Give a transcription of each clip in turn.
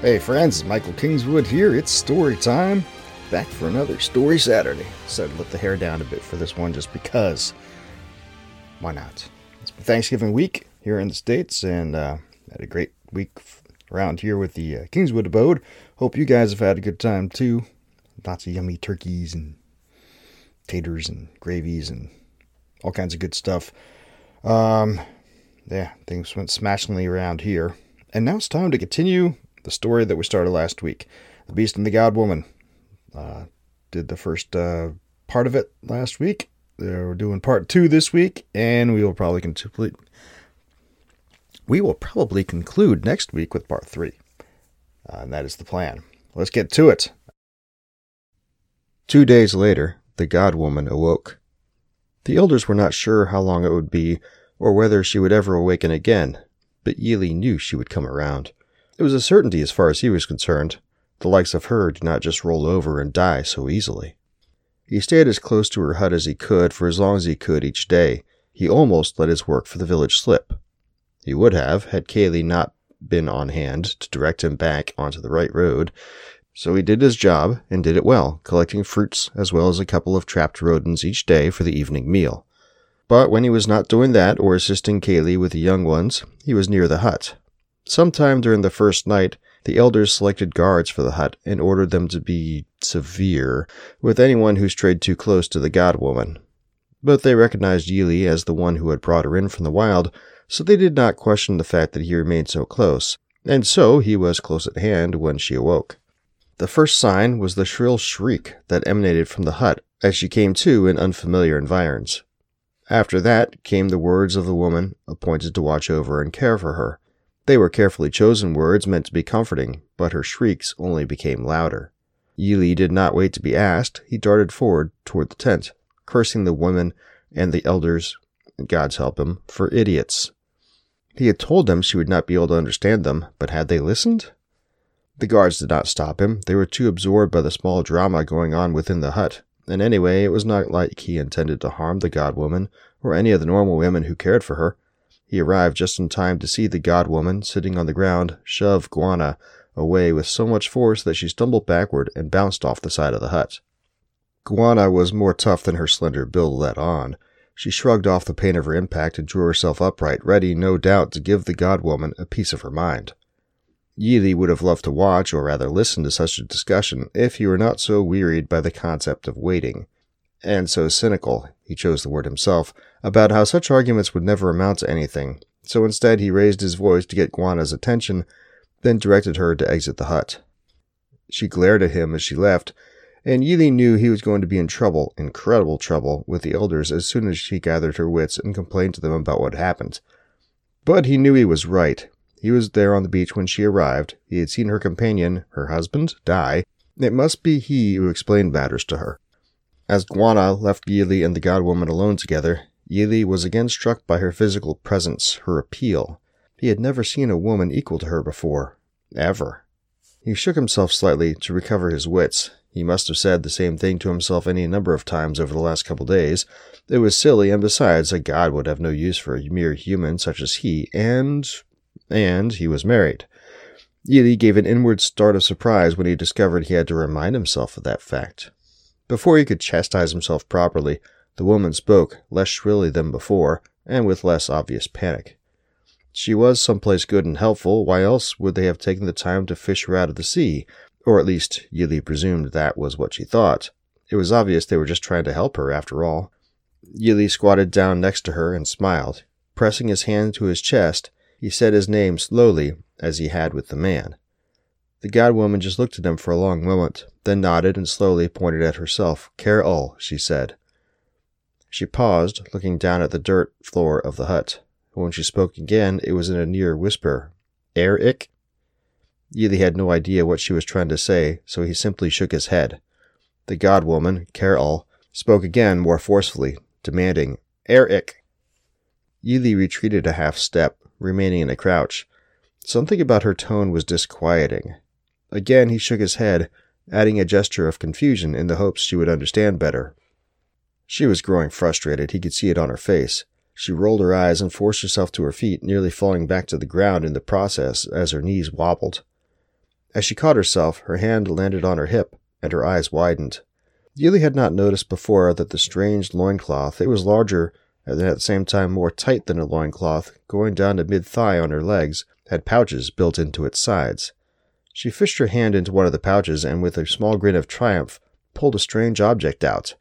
Hey friends, Michael Kingswood here. It's story time. Back for another Story Saturday. So to let the hair down a bit for this one just because. Why not? It's been Thanksgiving week here in the States and uh, had a great week around here with the uh, Kingswood abode. Hope you guys have had a good time too. Lots of yummy turkeys and taters and gravies and all kinds of good stuff. Um, yeah, things went smashingly around here. And now it's time to continue the story that we started last week The Beast and the God Woman. Uh, did the first uh, part of it last week. We're doing part two this week, and we will probably complete. We will probably conclude next week with part three. Uh, and that is the plan. Let's get to it. Two days later, the God Woman awoke. The elders were not sure how long it would be, or whether she would ever awaken again, but Yili knew she would come around. It was a certainty as far as he was concerned. The likes of her did not just roll over and die so easily. He stayed as close to her hut as he could for as long as he could each day. He almost let his work for the village slip. He would have, had Kaylee not been on hand to direct him back onto the right road. So he did his job, and did it well, collecting fruits as well as a couple of trapped rodents each day for the evening meal. But when he was not doing that or assisting Kaylee with the young ones, he was near the hut, Sometime during the first night, the elders selected guards for the hut and ordered them to be severe with anyone who strayed too close to the god woman. But they recognized Yili as the one who had brought her in from the wild, so they did not question the fact that he remained so close, and so he was close at hand when she awoke. The first sign was the shrill shriek that emanated from the hut as she came to in unfamiliar environs. After that came the words of the woman appointed to watch over and care for her. They were carefully chosen words meant to be comforting, but her shrieks only became louder. Yili did not wait to be asked. He darted forward toward the tent, cursing the women and the elders, God's help him, for idiots. He had told them she would not be able to understand them, but had they listened? The guards did not stop him. They were too absorbed by the small drama going on within the hut. And anyway, it was not like he intended to harm the god woman or any of the normal women who cared for her. He arrived just in time to see the god woman sitting on the ground shove Guana away with so much force that she stumbled backward and bounced off the side of the hut. Guana was more tough than her slender build let on. She shrugged off the pain of her impact and drew herself upright, ready, no doubt, to give the god woman a piece of her mind. Yili would have loved to watch, or rather listen to such a discussion, if he were not so wearied by the concept of waiting, and so cynical, he chose the word himself, about how such arguments would never amount to anything, so instead he raised his voice to get Guana's attention, then directed her to exit the hut. She glared at him as she left, and Yili knew he was going to be in trouble, incredible trouble, with the elders as soon as she gathered her wits and complained to them about what happened. But he knew he was right. He was there on the beach when she arrived. He had seen her companion, her husband, die. It must be he who explained matters to her. As Guana left Yili and the god woman alone together, Yili was again struck by her physical presence, her appeal. He had never seen a woman equal to her before. Ever. He shook himself slightly to recover his wits. He must have said the same thing to himself any number of times over the last couple days. It was silly, and besides, a god would have no use for a mere human such as he, and. and he was married. Yili gave an inward start of surprise when he discovered he had to remind himself of that fact. Before he could chastise himself properly, the woman spoke, less shrilly than before, and with less obvious panic. She was someplace good and helpful, why else would they have taken the time to fish her out of the sea? Or at least, Yili presumed that was what she thought. It was obvious they were just trying to help her, after all. Yili squatted down next to her and smiled. Pressing his hand to his chest, he said his name slowly, as he had with the man. The god woman just looked at them for a long moment, then nodded and slowly pointed at herself. Care Ul, she said. She paused, looking down at the dirt floor of the hut. When she spoke again, it was in a near whisper. Air ick? Yili had no idea what she was trying to say, so he simply shook his head. The god woman, Ker'ul, spoke again more forcefully, demanding, Eric! Yili retreated a half step, remaining in a crouch. Something about her tone was disquieting. Again he shook his head, adding a gesture of confusion in the hopes she would understand better. She was growing frustrated, he could see it on her face. She rolled her eyes and forced herself to her feet, nearly falling back to the ground in the process as her knees wobbled. As she caught herself, her hand landed on her hip, and her eyes widened. Yili had not noticed before that the strange loincloth, it was larger and at the same time more tight than a loincloth, going down to mid thigh on her legs, had pouches built into its sides. She fished her hand into one of the pouches and, with a small grin of triumph, pulled a strange object out.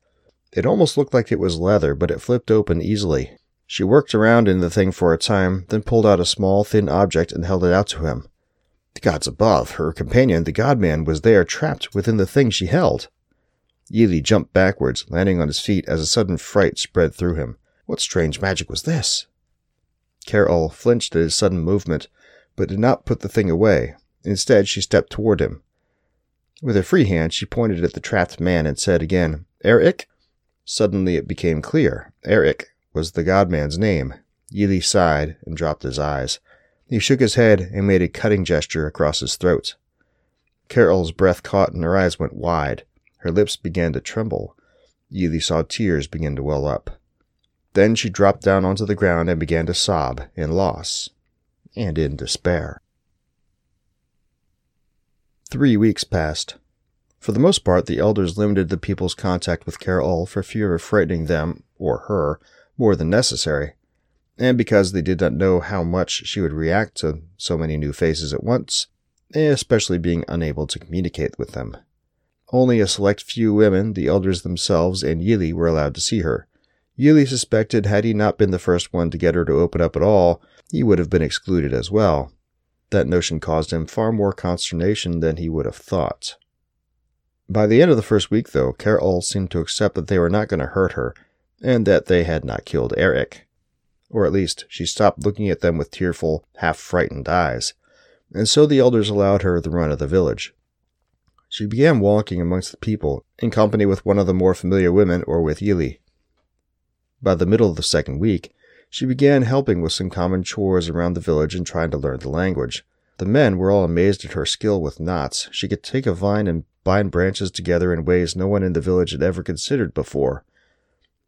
It almost looked like it was leather, but it flipped open easily. She worked around in the thing for a time, then pulled out a small, thin object and held it out to him. The gods above, her companion, the godman, was there, trapped within the thing she held. Yili jumped backwards, landing on his feet as a sudden fright spread through him. What strange magic was this? Ker'ul flinched at his sudden movement, but did not put the thing away. Instead, she stepped toward him. With her free hand, she pointed at the trapped man and said again, Eric? Suddenly it became clear. Eric, was the godman's name. Yili sighed and dropped his eyes. He shook his head and made a cutting gesture across his throat. Carol's breath caught and her eyes went wide. Her lips began to tremble. Yili saw tears begin to well up. Then she dropped down onto the ground and began to sob in loss and in despair. Three weeks passed. For the most part, the elders limited the people's contact with Ker'ul for fear of frightening them, or her, more than necessary, and because they did not know how much she would react to so many new faces at once, especially being unable to communicate with them. Only a select few women, the elders themselves, and Yili were allowed to see her. Yili suspected had he not been the first one to get her to open up at all, he would have been excluded as well. That notion caused him far more consternation than he would have thought. By the end of the first week, though, Ker'ul seemed to accept that they were not going to hurt her, and that they had not killed Eric. Or at least, she stopped looking at them with tearful, half frightened eyes, and so the elders allowed her the run of the village. She began walking amongst the people, in company with one of the more familiar women or with Yili. By the middle of the second week, she began helping with some common chores around the village and trying to learn the language. The men were all amazed at her skill with knots. She could take a vine and bind branches together in ways no one in the village had ever considered before.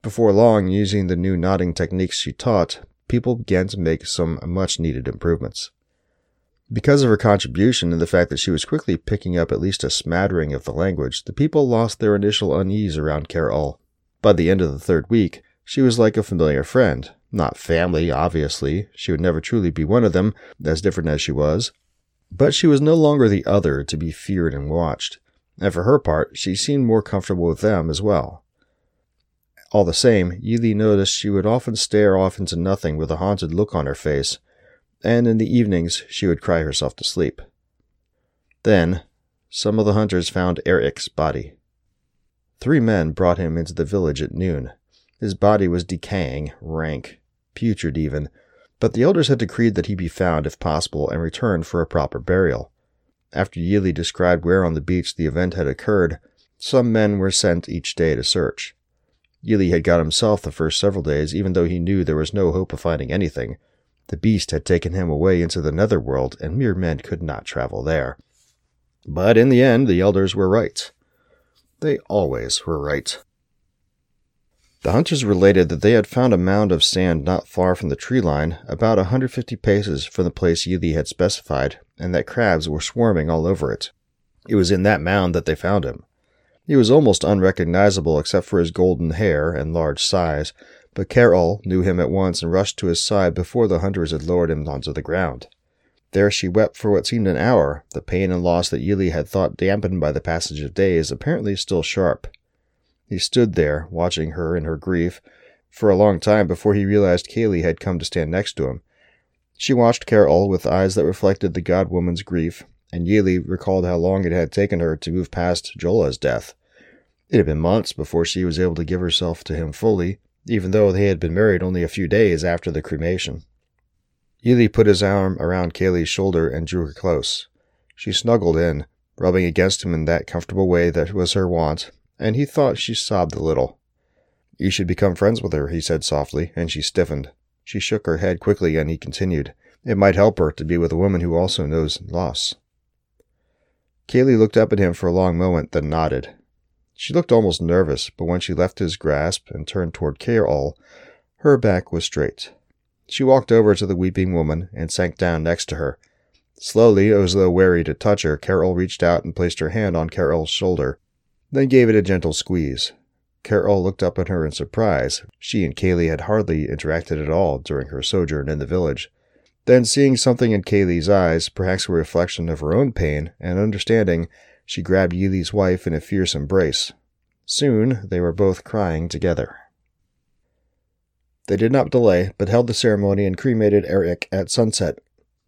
Before long, using the new knotting techniques she taught, people began to make some much needed improvements. Because of her contribution and the fact that she was quickly picking up at least a smattering of the language, the people lost their initial unease around Ker'ul. By the end of the third week, she was like a familiar friend. Not family, obviously. She would never truly be one of them, as different as she was. But she was no longer the other to be feared and watched. And for her part, she seemed more comfortable with them as well. All the same, Yili noticed she would often stare off into nothing with a haunted look on her face, and in the evenings she would cry herself to sleep. Then, some of the hunters found Eric's body. Three men brought him into the village at noon. His body was decaying, rank, putrid even, but the elders had decreed that he be found if possible and returned for a proper burial. After Yili described where on the beach the event had occurred, some men were sent each day to search. Yili had got himself the first several days, even though he knew there was no hope of finding anything. The beast had taken him away into the netherworld, and mere men could not travel there. But in the end, the elders were right. They always were right. The hunters related that they had found a mound of sand not far from the tree line, about a 150 paces from the place Yili had specified, and that crabs were swarming all over it. It was in that mound that they found him. He was almost unrecognizable except for his golden hair and large size, but Ker'ul knew him at once and rushed to his side before the hunters had lowered him onto the ground. There she wept for what seemed an hour, the pain and loss that Yili had thought dampened by the passage of days apparently still sharp. He stood there, watching her in her grief, for a long time before he realized Kaylee had come to stand next to him. She watched Carol with eyes that reflected the god woman's grief, and Yili recalled how long it had taken her to move past Jola's death. It had been months before she was able to give herself to him fully, even though they had been married only a few days after the cremation. Yili put his arm around Kaylee's shoulder and drew her close. She snuggled in, rubbing against him in that comfortable way that was her wont, and he thought she sobbed a little. You should become friends with her, he said softly, and she stiffened. She shook her head quickly, and he continued. It might help her to be with a woman who also knows loss. Kaylee looked up at him for a long moment, then nodded. She looked almost nervous, but when she left his grasp and turned toward Carol, her back was straight. She walked over to the weeping woman and sank down next to her. Slowly, as though wary to touch her, Carol reached out and placed her hand on Carol's shoulder, then gave it a gentle squeeze. Carol looked up at her in surprise. She and Kaylee had hardly interacted at all during her sojourn in the village. Then, seeing something in Kaylee's eyes, perhaps a reflection of her own pain, and understanding, she grabbed Yili's wife in a fierce embrace. Soon they were both crying together. They did not delay, but held the ceremony and cremated Eric at sunset.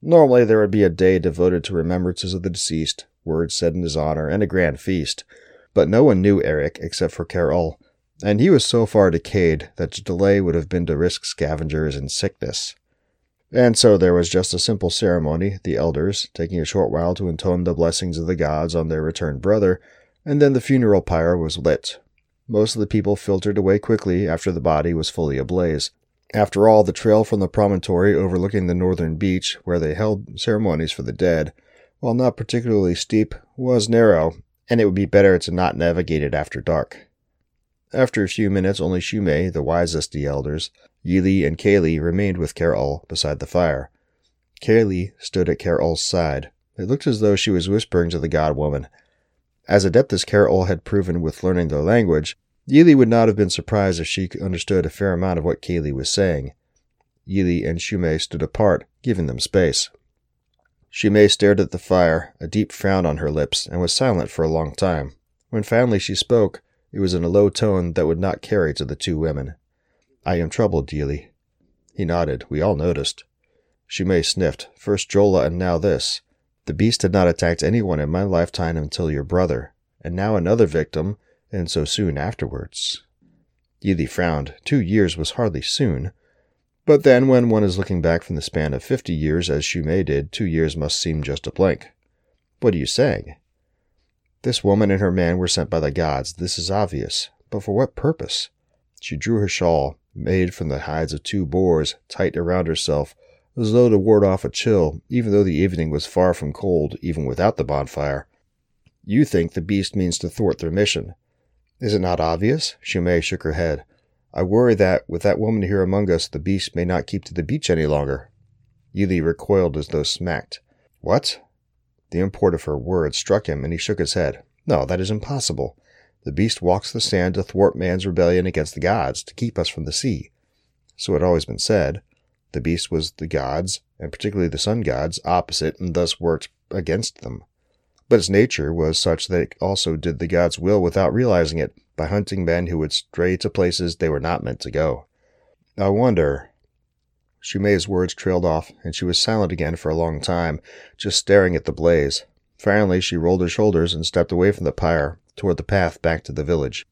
Normally there would be a day devoted to remembrances of the deceased, words said in his honor, and a grand feast. But no one knew Eric except for Carol, and he was so far decayed that to delay would have been to risk scavengers and sickness. And so there was just a simple ceremony, the elders taking a short while to intone the blessings of the gods on their returned brother, and then the funeral pyre was lit. Most of the people filtered away quickly after the body was fully ablaze. After all, the trail from the promontory overlooking the northern beach, where they held ceremonies for the dead, while not particularly steep, was narrow, and it would be better to not navigate it after dark. After a few minutes, only Shumei, the wisest of the elders, Yili, and Kaylee remained with Carol beside the fire. Kaylee stood at Carol's side. It looked as though she was whispering to the god woman. As adept as Carol had proven with learning their language, Yili would not have been surprised if she understood a fair amount of what Kaylee was saying. Yili and Shumei stood apart, giving them space. Shumei stared at the fire, a deep frown on her lips, and was silent for a long time. When finally she spoke, it was in a low tone that would not carry to the two women. I am troubled, Yili. He nodded. We all noticed. Shumei sniffed. First Jola and now this. The beast had not attacked anyone in my lifetime until your brother, and now another victim, and so soon afterwards. Yili frowned. Two years was hardly soon. But then, when one is looking back from the span of fifty years, as Shumei did, two years must seem just a blink. What are you saying? This woman and her man were sent by the gods, this is obvious. But for what purpose? She drew her shawl, made from the hides of two boars, tight around herself, as though to ward off a chill, even though the evening was far from cold, even without the bonfire. You think the beast means to thwart their mission. Is it not obvious? Shumei shook her head. I worry that, with that woman here among us, the beast may not keep to the beach any longer. Yili recoiled as though smacked. What? The import of her words struck him, and he shook his head. No, that is impossible. The beast walks the sand to thwart man's rebellion against the gods, to keep us from the sea. So it had always been said. The beast was the gods, and particularly the sun gods, opposite, and thus worked against them. But its nature was such that it also did the gods' will without realizing it, by hunting men who would stray to places they were not meant to go. I wonder, Shumei's words trailed off, and she was silent again for a long time, just staring at the blaze. Finally, she rolled her shoulders and stepped away from the pyre, toward the path back to the village.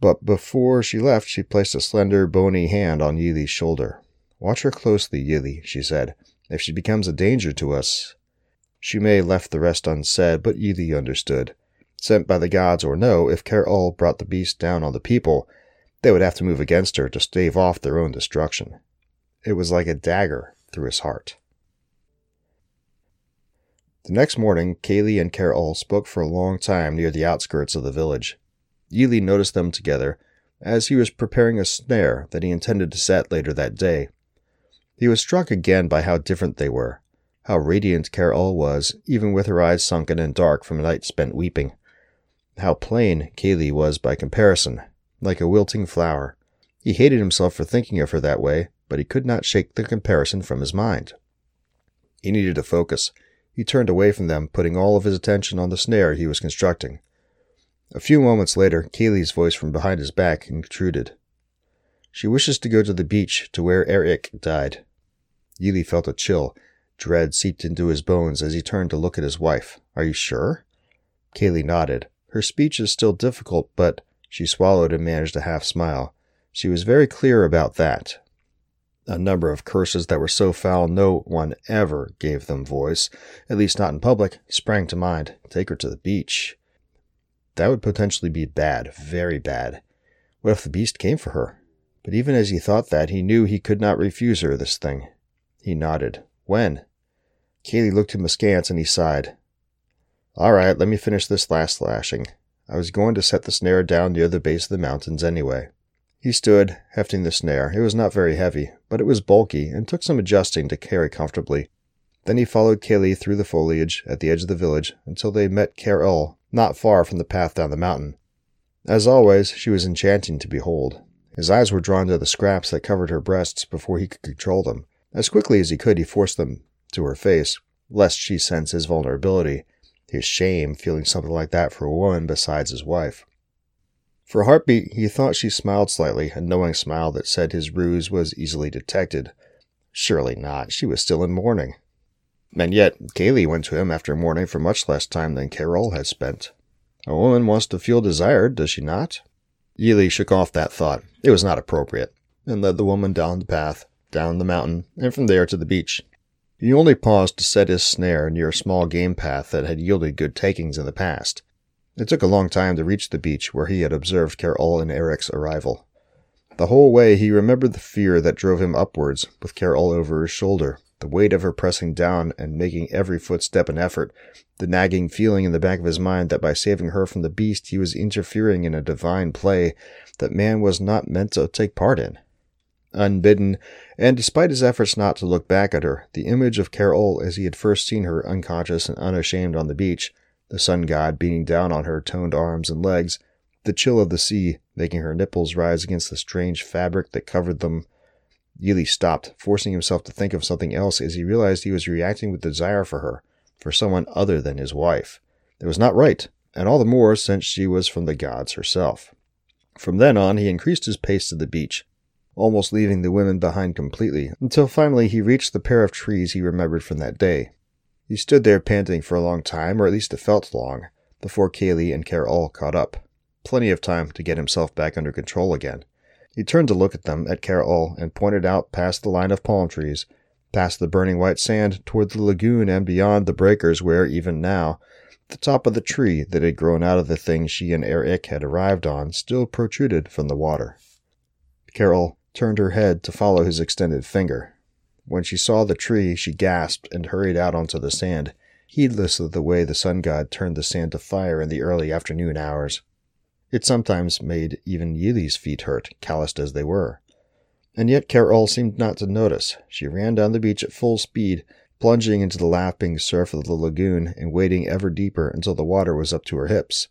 But before she left, she placed a slender, bony hand on Yili's shoulder. Watch her closely, Yili, she said. If she becomes a danger to us. Shumei left the rest unsaid, but Yili understood. Sent by the gods or no, if Ul brought the beast down on the people, they would have to move against her to stave off their own destruction. It was like a dagger through his heart. The next morning, Kaylee and Carol spoke for a long time near the outskirts of the village. Yili noticed them together as he was preparing a snare that he intended to set later that day. He was struck again by how different they were, how radiant Carol was, even with her eyes sunken and dark from a night spent weeping. How plain Kaylee was by comparison, like a wilting flower. He hated himself for thinking of her that way, but he could not shake the comparison from his mind. He needed to focus. He turned away from them, putting all of his attention on the snare he was constructing. A few moments later, Kaylee's voice from behind his back intruded. She wishes to go to the beach to where Eric died. Yili felt a chill. Dread seeped into his bones as he turned to look at his wife. Are you sure? Kaylee nodded. Her speech is still difficult, but she swallowed and managed a half smile. She was very clear about that. A number of curses that were so foul no one ever gave them voice, at least not in public, sprang to mind. Take her to the beach. That would potentially be bad, very bad. What if the beast came for her? But even as he thought that, he knew he could not refuse her this thing. He nodded. When? Kaylee looked him askance and he sighed. All right, let me finish this last lashing. I was going to set the snare down near the base of the mountains anyway. He stood, hefting the snare. It was not very heavy, but it was bulky and took some adjusting to carry comfortably. Then he followed Kaylee through the foliage at the edge of the village until they met Carol not far from the path down the mountain. As always, she was enchanting to behold. His eyes were drawn to the scraps that covered her breasts before he could control them. As quickly as he could, he forced them to her face, lest she sense his vulnerability, his shame feeling something like that for a woman besides his wife. For a heartbeat, he thought she smiled slightly, a knowing smile that said his ruse was easily detected. Surely not, she was still in mourning. And yet, Kaylee went to him after mourning for much less time than Carol had spent. A woman wants to feel desired, does she not? Yili shook off that thought. It was not appropriate, and led the woman down the path, down the mountain, and from there to the beach. He only paused to set his snare near a small game path that had yielded good takings in the past. It took a long time to reach the beach where he had observed Carol and Eric's arrival. The whole way he remembered the fear that drove him upwards, with Carol over his shoulder, the weight of her pressing down and making every footstep an effort, the nagging feeling in the back of his mind that by saving her from the beast he was interfering in a divine play that man was not meant to take part in. Unbidden, and despite his efforts not to look back at her, the image of Carol as he had first seen her unconscious and unashamed on the beach the sun god beating down on her toned arms and legs, the chill of the sea making her nipples rise against the strange fabric that covered them. Yili stopped, forcing himself to think of something else as he realized he was reacting with desire for her, for someone other than his wife. It was not right, and all the more since she was from the gods herself. From then on, he increased his pace to the beach, almost leaving the women behind completely, until finally he reached the pair of trees he remembered from that day, he stood there panting for a long time, or at least it felt long, before Kaylee and Carol caught up. Plenty of time to get himself back under control again. He turned to look at them, at Carol, and pointed out past the line of palm trees, past the burning white sand, toward the lagoon and beyond the breakers where, even now, the top of the tree that had grown out of the thing she and Eric had arrived on still protruded from the water. Carol turned her head to follow his extended finger. When she saw the tree, she gasped and hurried out onto the sand, heedless of the way the sun god turned the sand to fire in the early afternoon hours. It sometimes made even Yili's feet hurt, calloused as they were. And yet Carol seemed not to notice. She ran down the beach at full speed, plunging into the lapping surf of the lagoon and wading ever deeper until the water was up to her hips.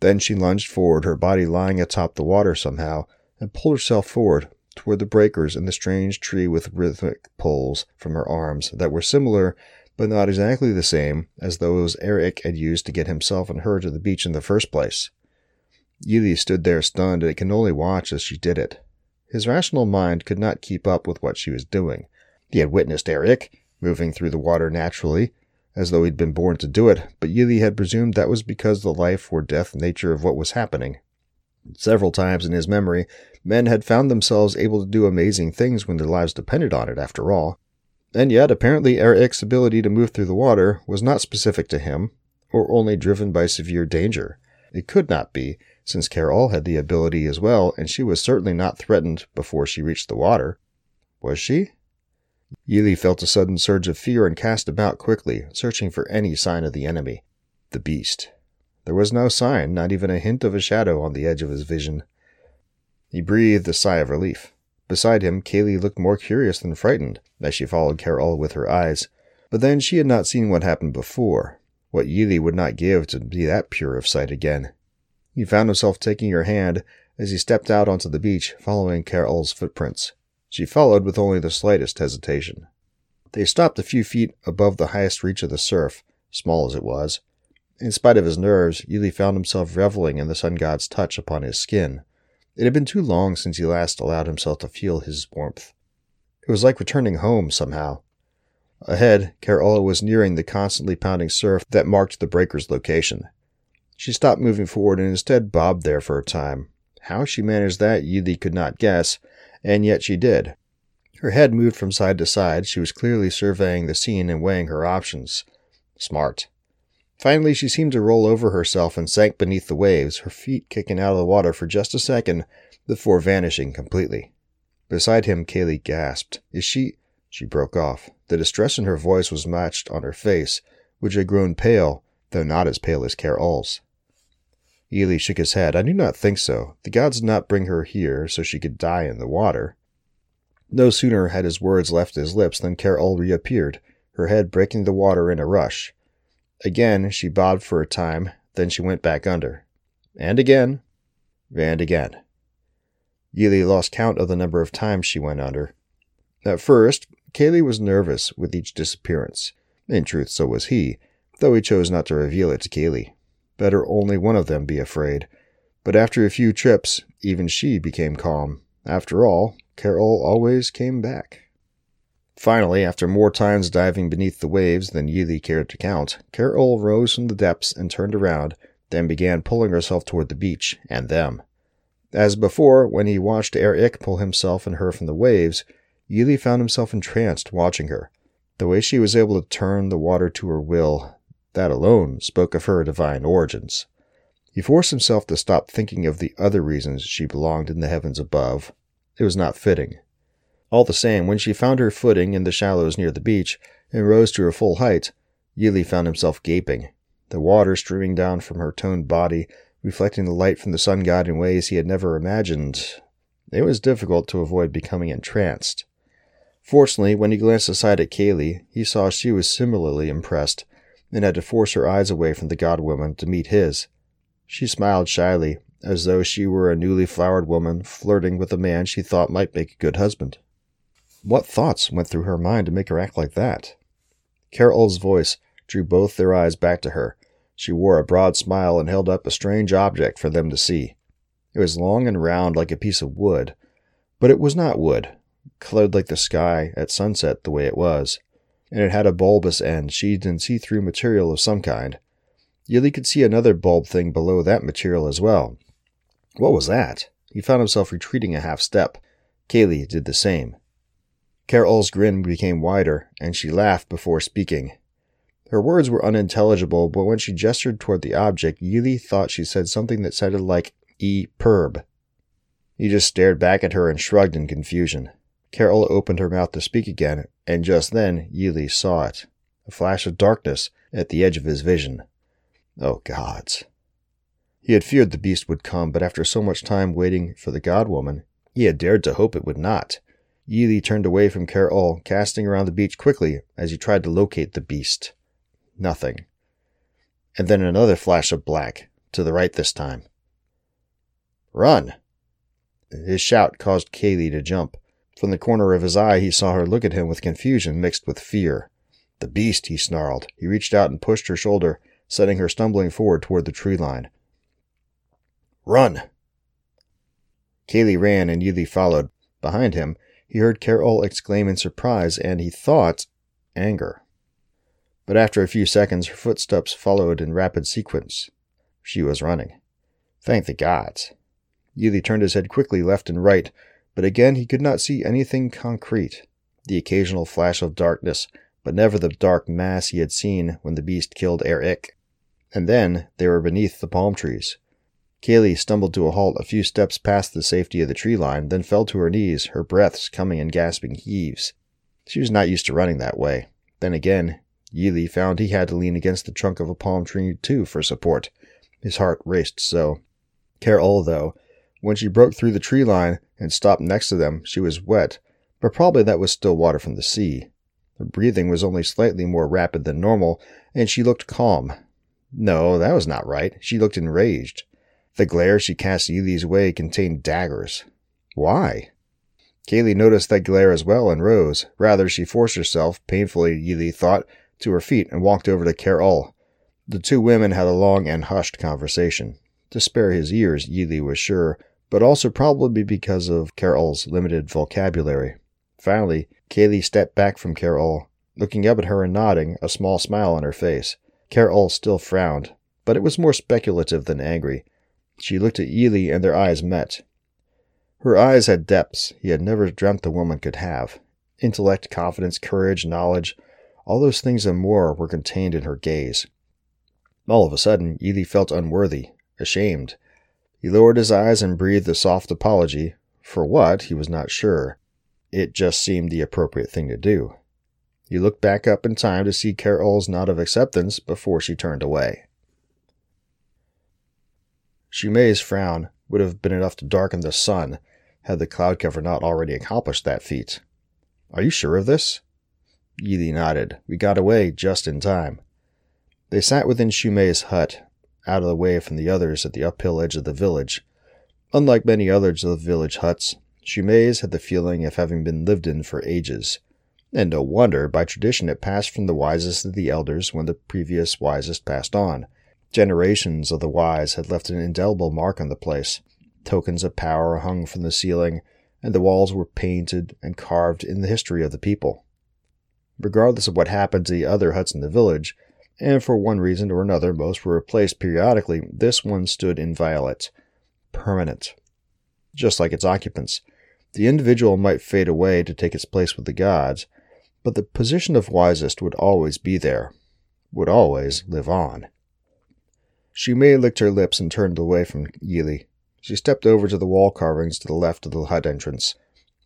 Then she lunged forward, her body lying atop the water somehow, and pulled herself forward, toward the breakers and the strange tree with rhythmic pulls from her arms that were similar but not exactly the same as those Eric had used to get himself and her to the beach in the first place. Yili stood there stunned and could only watch as she did it. His rational mind could not keep up with what she was doing. He had witnessed Eric moving through the water naturally, as though he'd been born to do it, but Yili had presumed that was because of the life or death nature of what was happening. Several times in his memory, men had found themselves able to do amazing things when their lives depended on it, after all. And yet, apparently, Eric's ability to move through the water was not specific to him, or only driven by severe danger. It could not be, since Carol had the ability as well, and she was certainly not threatened before she reached the water. Was she? Yili felt a sudden surge of fear and cast about quickly, searching for any sign of the enemy. The beast. There was no sign, not even a hint of a shadow on the edge of his vision. He breathed a sigh of relief. Beside him, Kaylee looked more curious than frightened as she followed Carol with her eyes. But then she had not seen what happened before, what Yili would not give to be that pure of sight again. He found himself taking her hand as he stepped out onto the beach, following Carol's footprints. She followed with only the slightest hesitation. They stopped a few feet above the highest reach of the surf, small as it was, in spite of his nerves, Yili found himself reveling in the sun god's touch upon his skin. It had been too long since he last allowed himself to feel his warmth. It was like returning home somehow. Ahead, Carola was nearing the constantly pounding surf that marked the breaker's location. She stopped moving forward and instead bobbed there for a time. How she managed that, Yili could not guess, and yet she did. Her head moved from side to side. She was clearly surveying the scene and weighing her options. Smart. Finally, she seemed to roll over herself and sank beneath the waves, her feet kicking out of the water for just a second before vanishing completely. Beside him, Kaylee gasped. Is she. She broke off. The distress in her voice was matched on her face, which had grown pale, though not as pale as Carol's. Yili shook his head. I do not think so. The gods did not bring her here so she could die in the water. No sooner had his words left his lips than Carol reappeared, her head breaking the water in a rush. Again she bobbed for a time, then she went back under. And again. And again. Yili lost count of the number of times she went under. At first, Kaylee was nervous with each disappearance. In truth, so was he, though he chose not to reveal it to Kaylee. Better only one of them be afraid. But after a few trips, even she became calm. After all, Carol always came back. Finally, after more times diving beneath the waves than Yili cared to count, Carol rose from the depths and turned around, then began pulling herself toward the beach and them. As before, when he watched Eric pull himself and her from the waves, Yili found himself entranced watching her. The way she was able to turn the water to her will, that alone spoke of her divine origins. He forced himself to stop thinking of the other reasons she belonged in the heavens above. It was not fitting. All the same, when she found her footing in the shallows near the beach and rose to her full height, Yili found himself gaping, the water streaming down from her toned body, reflecting the light from the sun god in ways he had never imagined. It was difficult to avoid becoming entranced. Fortunately, when he glanced aside at Kaylee, he saw she was similarly impressed and had to force her eyes away from the godwoman to meet his. She smiled shyly, as though she were a newly flowered woman flirting with a man she thought might make a good husband. What thoughts went through her mind to make her act like that? Carol's voice drew both their eyes back to her. She wore a broad smile and held up a strange object for them to see. It was long and round like a piece of wood, but it was not wood, colored like the sky at sunset the way it was, and it had a bulbous end sheathed in see through material of some kind. Yili could see another bulb thing below that material as well. What was that? He found himself retreating a half step. Kaylee did the same. Carol's grin became wider, and she laughed before speaking. Her words were unintelligible, but when she gestured toward the object, Yili thought she said something that sounded like E perb. He just stared back at her and shrugged in confusion. Carol opened her mouth to speak again, and just then Yili saw it a flash of darkness at the edge of his vision. Oh, gods. He had feared the beast would come, but after so much time waiting for the god woman, he had dared to hope it would not. Yili turned away from Carol, casting around the beach quickly as he tried to locate the beast. Nothing. And then another flash of black, to the right this time. Run! His shout caused Kaylee to jump. From the corner of his eye, he saw her look at him with confusion mixed with fear. The beast, he snarled. He reached out and pushed her shoulder, sending her stumbling forward toward the tree line. Run! Kaylee ran and Yili followed. Behind him, he heard Carol exclaim in surprise and, he thought, anger. But after a few seconds, her footsteps followed in rapid sequence. She was running. Thank the gods. Yili turned his head quickly left and right, but again he could not see anything concrete. The occasional flash of darkness, but never the dark mass he had seen when the beast killed Eric. And then they were beneath the palm trees. Kaylee stumbled to a halt a few steps past the safety of the tree line, then fell to her knees, her breaths coming in gasping heaves. She was not used to running that way. Then again, Yili found he had to lean against the trunk of a palm tree too for support. His heart raced so. Carol, though, when she broke through the tree line and stopped next to them, she was wet, but probably that was still water from the sea. Her breathing was only slightly more rapid than normal, and she looked calm. No, that was not right. She looked enraged. The glare she cast Yili's way contained daggers. Why? Kaylee noticed that glare as well and rose. Rather, she forced herself, painfully, Yili thought, to her feet and walked over to Carol. The two women had a long and hushed conversation. To spare his ears, Yili was sure, but also probably because of Carol's limited vocabulary. Finally, Kaylee stepped back from Carol, looking up at her and nodding, a small smile on her face. Carol still frowned, but it was more speculative than angry. She looked at Yili and their eyes met. Her eyes had depths he had never dreamt the woman could have, Intellect, confidence, courage, knowledge, all those things and more were contained in her gaze. All of a sudden, Yili felt unworthy, ashamed. He lowered his eyes and breathed a soft apology. For what, he was not sure. It just seemed the appropriate thing to do. He looked back up in time to see Carol's nod of acceptance before she turned away. Shumei's frown would have been enough to darken the sun had the cloud cover not already accomplished that feat. Are you sure of this? Yili nodded. We got away just in time. They sat within Shumei's hut, out of the way from the others at the uphill edge of the village. Unlike many others of the village huts, Shumei's had the feeling of having been lived in for ages. And no wonder, by tradition it passed from the wisest of the elders when the previous wisest passed on. Generations of the wise had left an indelible mark on the place. Tokens of power hung from the ceiling, and the walls were painted and carved in the history of the people. Regardless of what happened to the other huts in the village, and for one reason or another most were replaced periodically, this one stood inviolate, permanent, just like its occupants. The individual might fade away to take its place with the gods, but the position of wisest would always be there, would always live on. Shumei licked her lips and turned away from Yili. She stepped over to the wall carvings to the left of the hut entrance.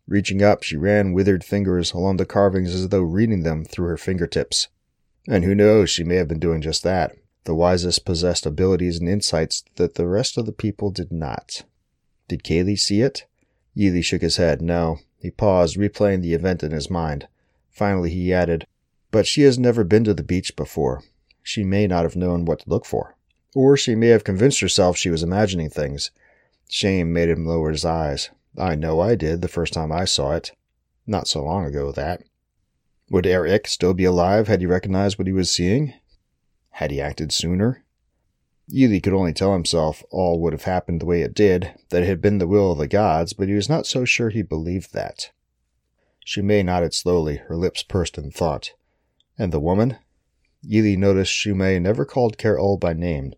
Reaching up, she ran withered fingers along the carvings as though reading them through her fingertips. And who knows, she may have been doing just that. The wisest possessed abilities and insights that the rest of the people did not. Did Kaylee see it? Yili shook his head. No. He paused, replaying the event in his mind. Finally, he added, But she has never been to the beach before. She may not have known what to look for. Or she may have convinced herself she was imagining things. Shame made him lower his eyes. I know I did the first time I saw it. Not so long ago, that. Would Eric still be alive had he recognized what he was seeing? Had he acted sooner? Yili could only tell himself all would have happened the way it did, that it had been the will of the gods, but he was not so sure he believed that. Shumei nodded slowly, her lips pursed in thought. And the woman? Yili noticed Shumei never called Carol by name,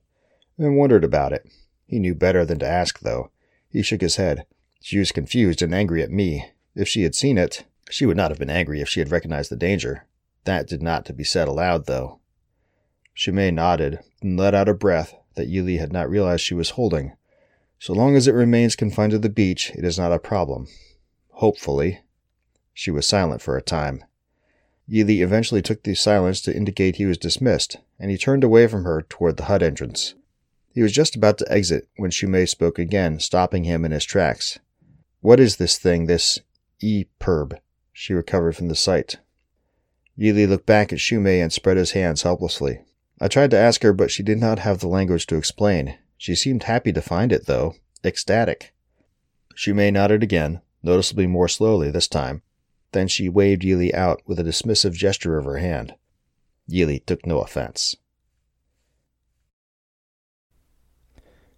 and wondered about it. He knew better than to ask, though. He shook his head. She was confused and angry at me. If she had seen it, she would not have been angry if she had recognized the danger. That did not to be said aloud, though. Shumei nodded and let out a breath that Yili had not realized she was holding. So long as it remains confined to the beach, it is not a problem. Hopefully. She was silent for a time. Yili eventually took the silence to indicate he was dismissed, and he turned away from her toward the hut entrance. He was just about to exit when Shumei spoke again, stopping him in his tracks. What is this thing, this E-perb? She recovered from the sight. Yili looked back at Shumei and spread his hands helplessly. I tried to ask her, but she did not have the language to explain. She seemed happy to find it, though, ecstatic. Shumei nodded again, noticeably more slowly this time. Then she waved Yili out with a dismissive gesture of her hand. Yili took no offense.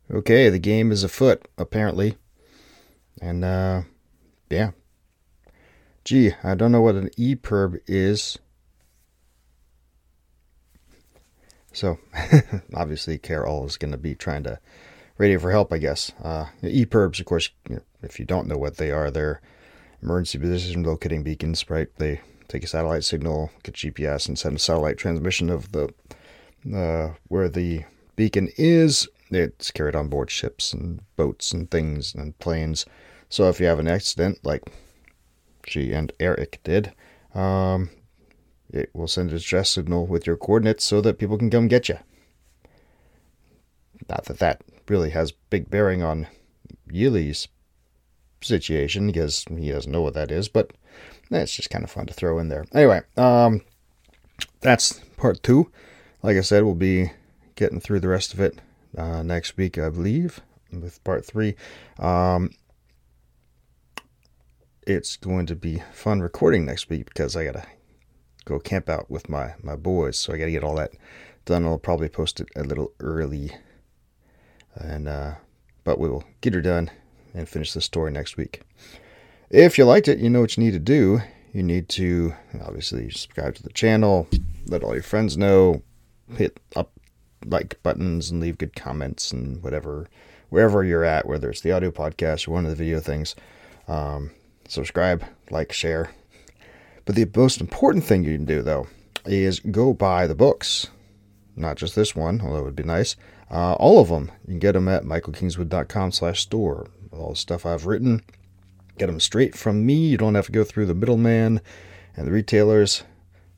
Okay, the game is afoot, apparently. And, uh, yeah. Gee, I don't know what an EPIRB is. So, obviously, Carol is going to be trying to radio for help, I guess. Uh, EPIRBs, of course, if you don't know what they are, they're emergency position locating beacons, right? They take a satellite signal, get GPS, and send a satellite transmission of the uh, where the beacon is it's carried on board ships and boats and things and planes. So if you have an accident, like she and Eric did, um, it will send a distress signal with your coordinates so that people can come get you. Not that that really has big bearing on Yili's situation because he doesn't know what that is, but that's just kind of fun to throw in there. Anyway, um, that's part two. Like I said, we'll be getting through the rest of it uh, next week, I believe, with part three. Um, it's going to be fun recording next week because I gotta go camp out with my my boys, so I gotta get all that done. I'll probably post it a little early, and uh, but we will get her done and finish the story next week. If you liked it, you know what you need to do. You need to obviously subscribe to the channel, let all your friends know, hit up like buttons and leave good comments and whatever, wherever you're at, whether it's the audio podcast or one of the video things. Um, subscribe, like, share. But the most important thing you can do, though, is go buy the books. Not just this one, although it would be nice. Uh, all of them. You can get them at michaelkingswood.com slash store. All the stuff I've written, get them straight from me. You don't have to go through the middleman and the retailers.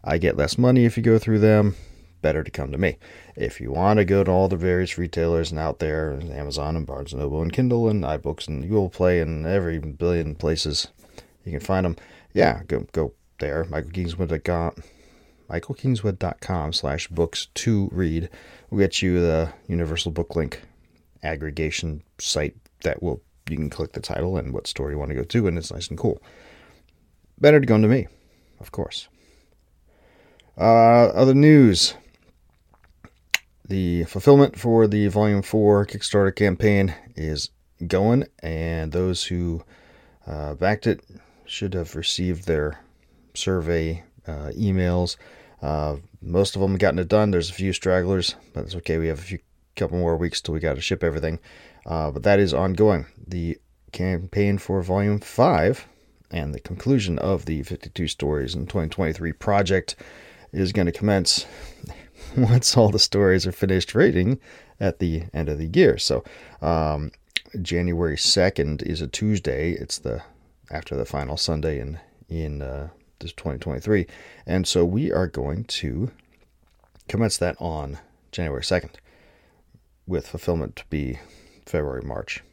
I get less money if you go through them. Better to come to me. If you want to go to all the various retailers and out there, Amazon and Barnes & Noble and Kindle and iBooks and Google Play and every billion places you can find them, yeah, go go there. MichaelKingswood.com michaelkingswood.com slash books to read will get you the universal book link aggregation site that will you can click the title and what store you want to go to and it's nice and cool better to come to me of course uh, other news the fulfillment for the volume 4 kickstarter campaign is going and those who uh, backed it should have received their survey uh, emails uh, most of them have gotten it done. There's a few stragglers, but it's okay. We have a few couple more weeks till we got to ship everything. Uh, but that is ongoing. The campaign for Volume 5 and the conclusion of the 52 Stories in 2023 project is going to commence once all the stories are finished reading at the end of the year. So, um, January 2nd is a Tuesday. It's the after the final Sunday in in uh, this 2023. And so we are going to commence that on January 2nd with fulfillment to be February, March.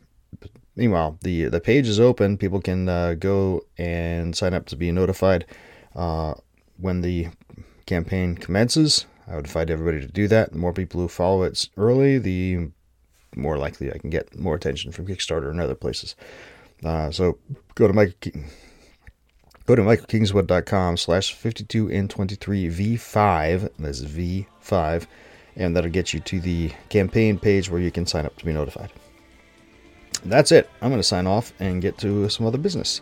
Meanwhile, the the page is open. People can uh, go and sign up to be notified uh, when the campaign commences. I would invite everybody to do that. The more people who follow it early, the more likely I can get more attention from Kickstarter and other places. Uh, so go to Mike Go to michaelkingswood.com slash 52N23V5. That's V5. And that'll get you to the campaign page where you can sign up to be notified. That's it. I'm going to sign off and get to some other business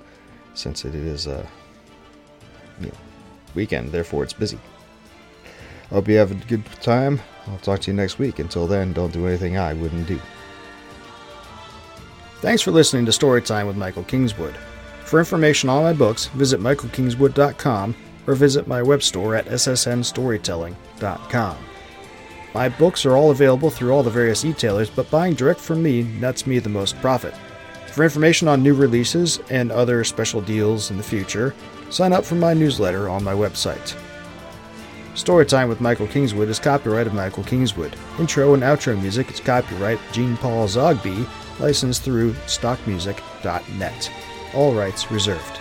since it is a uh, you know, weekend, therefore it's busy. Hope you have a good time. I'll talk to you next week. Until then, don't do anything I wouldn't do. Thanks for listening to Storytime with Michael Kingswood. For information on my books, visit michaelkingswood.com or visit my web store at ssnstorytelling.com. My books are all available through all the various e-tailers, but buying direct from me nets me the most profit. For information on new releases and other special deals in the future, sign up for my newsletter on my website. Storytime with Michael Kingswood is copyright of Michael Kingswood. Intro and outro music is copyright Jean Paul Zogby, licensed through stockmusic.net all rights reserved.